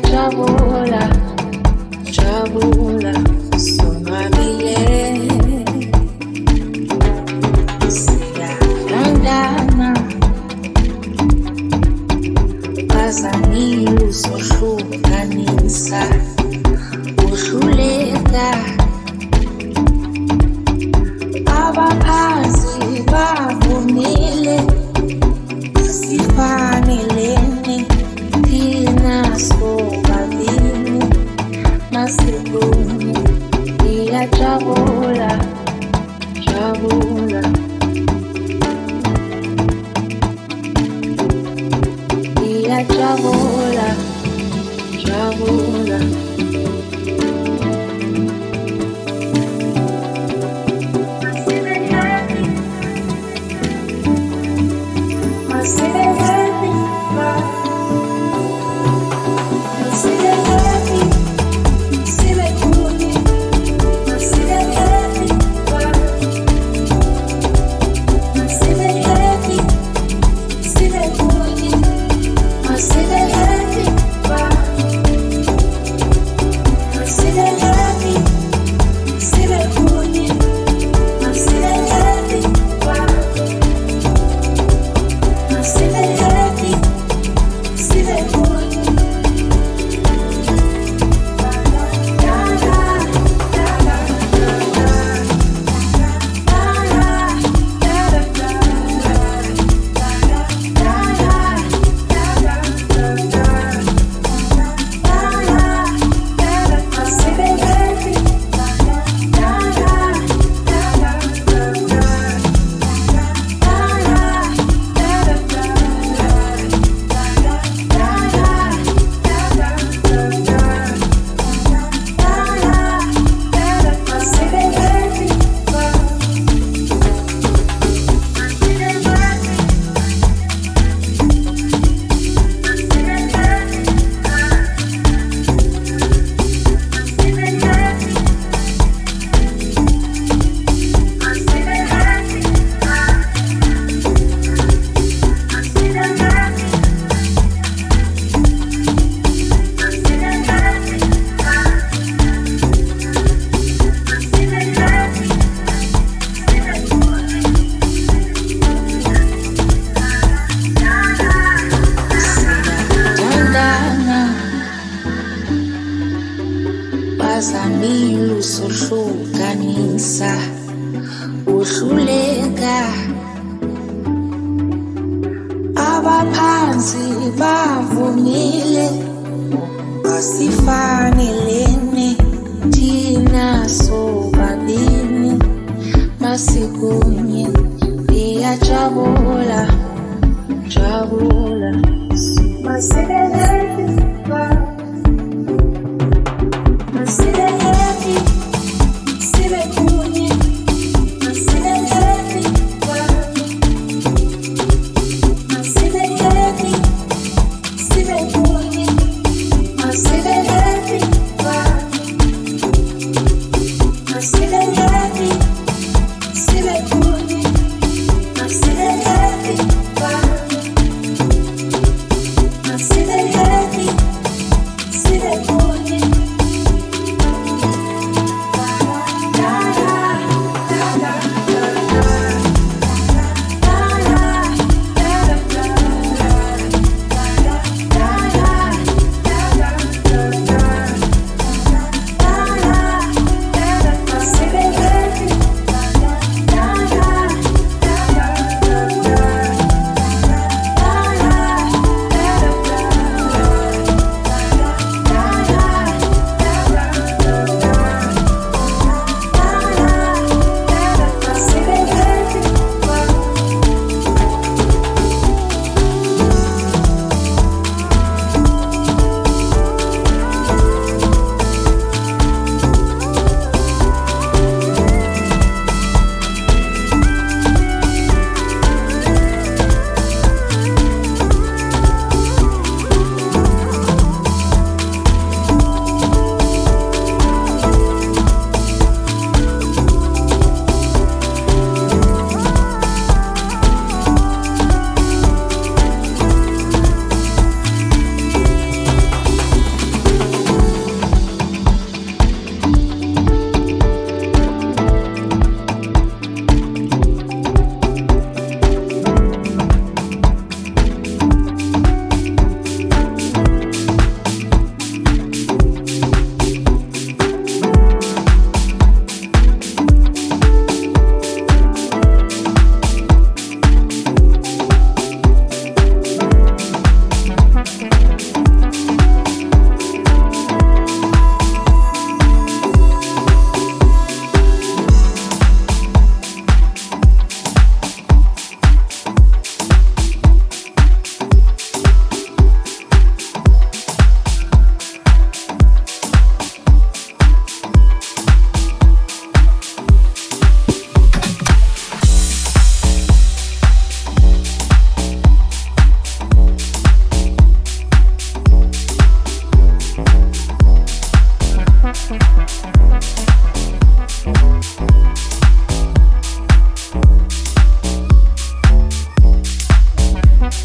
trouble.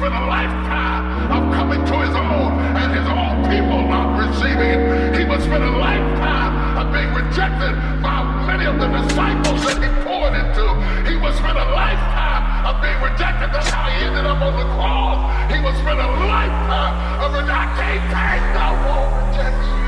Spend a lifetime of coming to his own and his own people not receiving it. He would spend a lifetime of being rejected by many of the disciples that he poured into. He would spend a lifetime of being rejected. That's how he ended up on the cross. He would spend a lifetime of. I can't take no more rejection.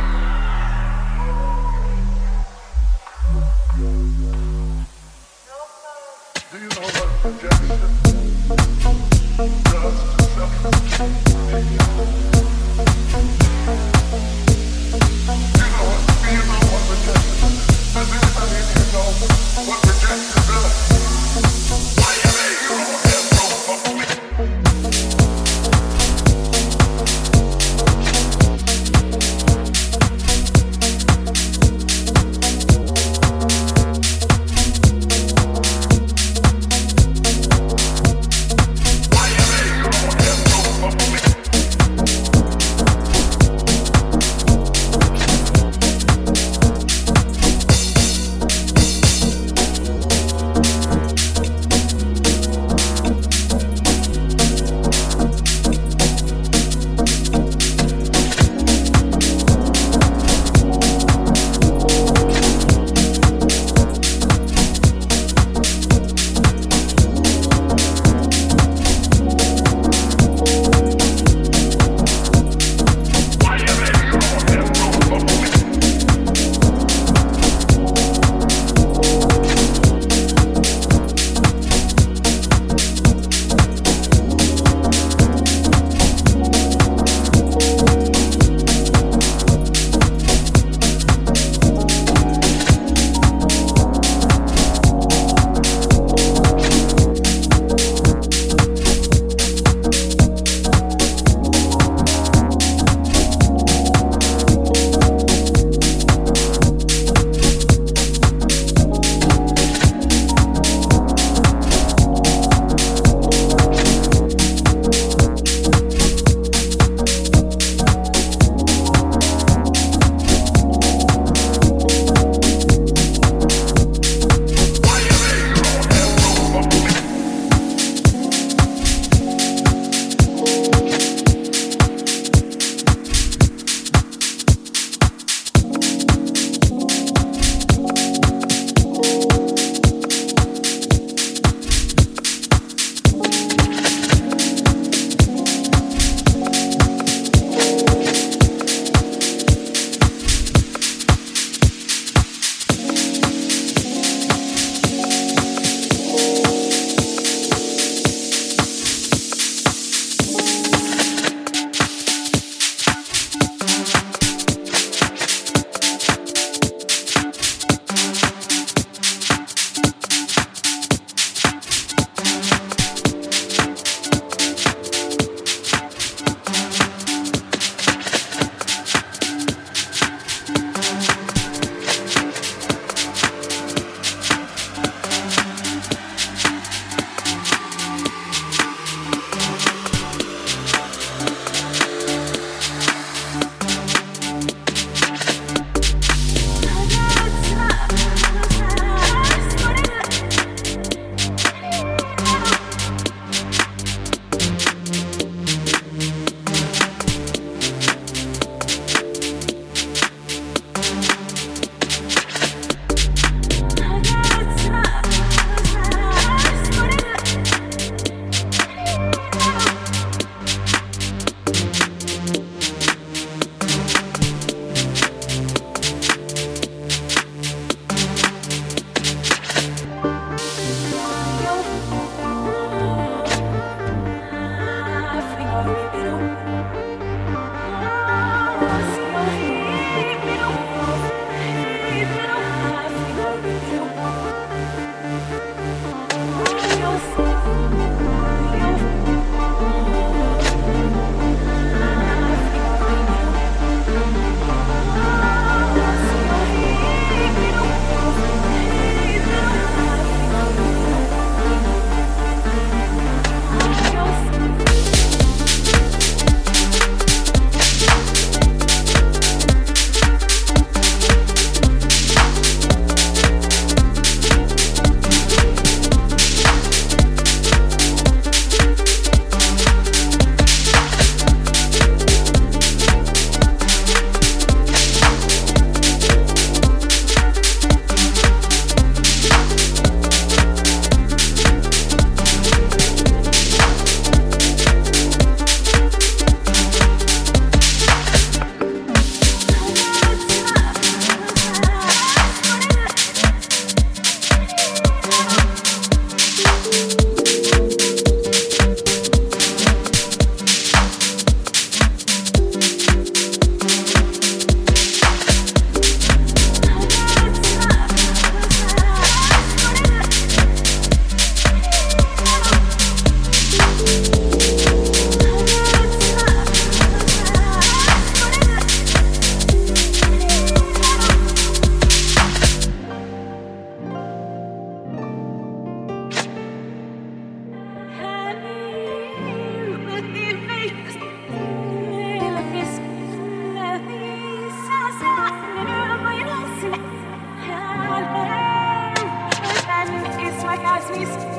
please.